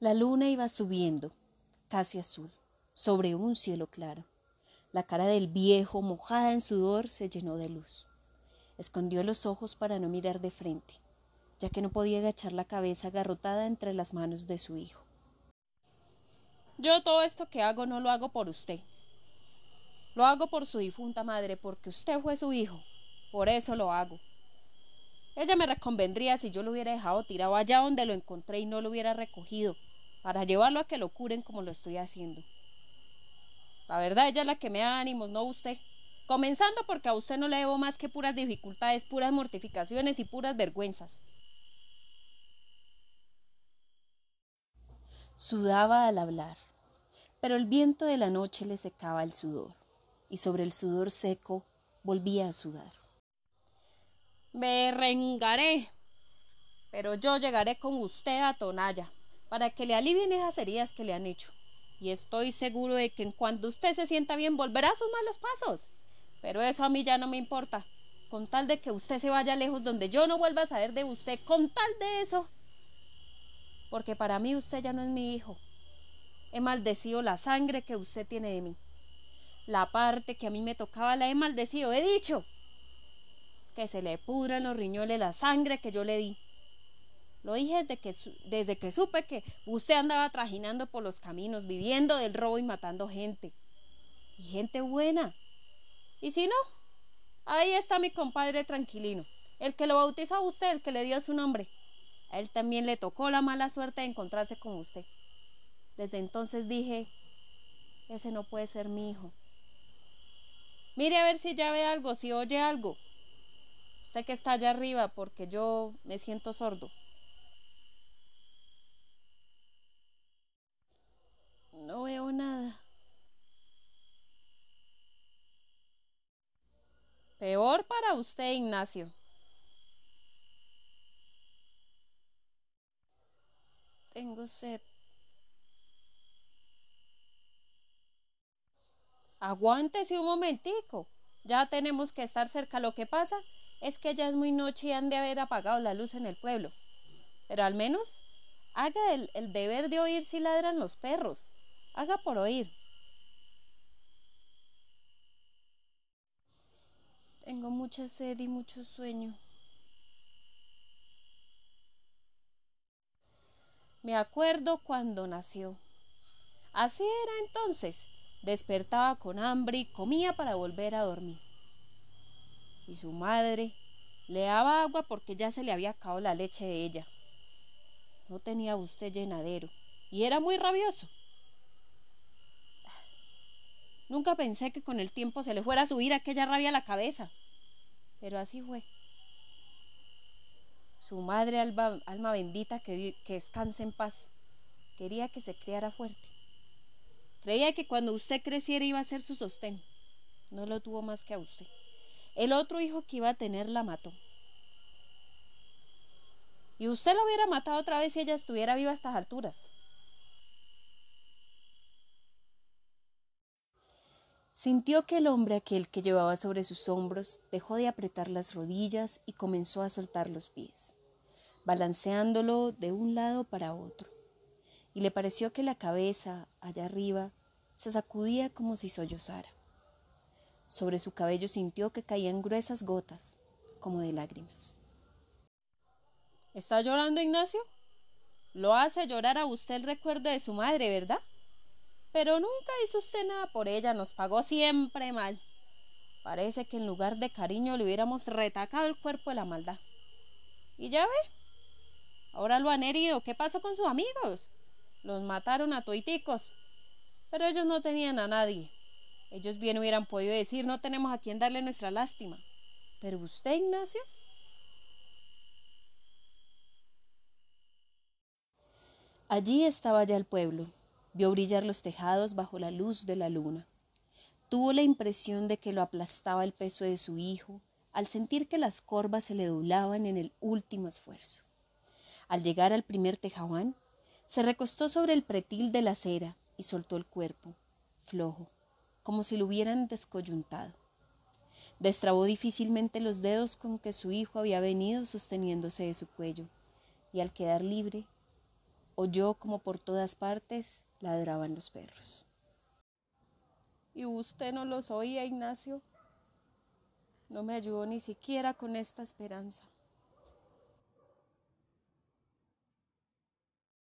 La luna iba subiendo, casi azul, sobre un cielo claro. La cara del viejo, mojada en sudor, se llenó de luz. Escondió los ojos para no mirar de frente, ya que no podía agachar la cabeza agarrotada entre las manos de su hijo. Yo todo esto que hago no lo hago por usted. Lo hago por su difunta madre, porque usted fue su hijo. Por eso lo hago. Ella me reconvendría si yo lo hubiera dejado tirado allá donde lo encontré y no lo hubiera recogido, para llevarlo a que lo curen como lo estoy haciendo. La verdad, ella es la que me da ánimos, no usted. Comenzando porque a usted no le debo más que puras dificultades, puras mortificaciones y puras vergüenzas. Sudaba al hablar, pero el viento de la noche le secaba el sudor, y sobre el sudor seco volvía a sudar. Me rengaré, pero yo llegaré con usted a Tonalla, para que le alivien esas heridas que le han hecho. Y estoy seguro de que en cuanto usted se sienta bien volverá a sus malos pasos. Pero eso a mí ya no me importa. Con tal de que usted se vaya lejos donde yo no vuelva a saber de usted, con tal de eso, porque para mí usted ya no es mi hijo. He maldecido la sangre que usted tiene de mí. La parte que a mí me tocaba la he maldecido, he dicho. Que se le pudra en los riñones la sangre que yo le di. Lo dije desde que, desde que supe que usted andaba trajinando por los caminos, viviendo del robo y matando gente. Y gente buena. Y si no, ahí está mi compadre tranquilino, el que lo bautizó a usted, el que le dio su nombre. A él también le tocó la mala suerte de encontrarse con usted. Desde entonces dije, ese no puede ser mi hijo. Mire a ver si ya ve algo, si oye algo. Usted que está allá arriba, porque yo me siento sordo. Nada. Peor para usted, Ignacio. Tengo sed. Aguántese un momentico. Ya tenemos que estar cerca. Lo que pasa es que ya es muy noche y han de haber apagado la luz en el pueblo. Pero al menos haga el, el deber de oír si ladran los perros. Haga por oír. Tengo mucha sed y mucho sueño. Me acuerdo cuando nació. Así era entonces. Despertaba con hambre y comía para volver a dormir. Y su madre le daba agua porque ya se le había acabado la leche de ella. No tenía usted llenadero y era muy rabioso. Nunca pensé que con el tiempo se le fuera a subir aquella rabia a la cabeza, pero así fue su madre alma, bendita que, que descanse en paz, quería que se criara fuerte. Creía que cuando usted creciera iba a ser su sostén. No lo tuvo más que a usted. El otro hijo que iba a tener la mató. Y usted la hubiera matado otra vez si ella estuviera viva a estas alturas. Sintió que el hombre aquel que llevaba sobre sus hombros dejó de apretar las rodillas y comenzó a soltar los pies balanceándolo de un lado para otro, y le pareció que la cabeza, allá arriba, se sacudía como si sollozara. Sobre su cabello sintió que caían gruesas gotas, como de lágrimas. ¿Está llorando, Ignacio? Lo hace llorar a usted el recuerdo de su madre, ¿verdad? Pero nunca hizo usted nada por ella, nos pagó siempre mal. Parece que en lugar de cariño le hubiéramos retacado el cuerpo de la maldad. ¿Y ya ve? Ahora lo han herido. ¿Qué pasó con sus amigos? Los mataron a toiticos. Pero ellos no tenían a nadie. Ellos bien hubieran podido decir no tenemos a quien darle nuestra lástima. Pero usted, Ignacio. Allí estaba ya el pueblo. Vio brillar los tejados bajo la luz de la luna. Tuvo la impresión de que lo aplastaba el peso de su hijo al sentir que las corvas se le doblaban en el último esfuerzo. Al llegar al primer tejabán, se recostó sobre el pretil de la acera y soltó el cuerpo, flojo, como si lo hubieran descoyuntado. Destrabó difícilmente los dedos con que su hijo había venido sosteniéndose de su cuello, y al quedar libre, oyó como por todas partes ladraban los perros. ¿Y usted no los oía, Ignacio? No me ayudó ni siquiera con esta esperanza.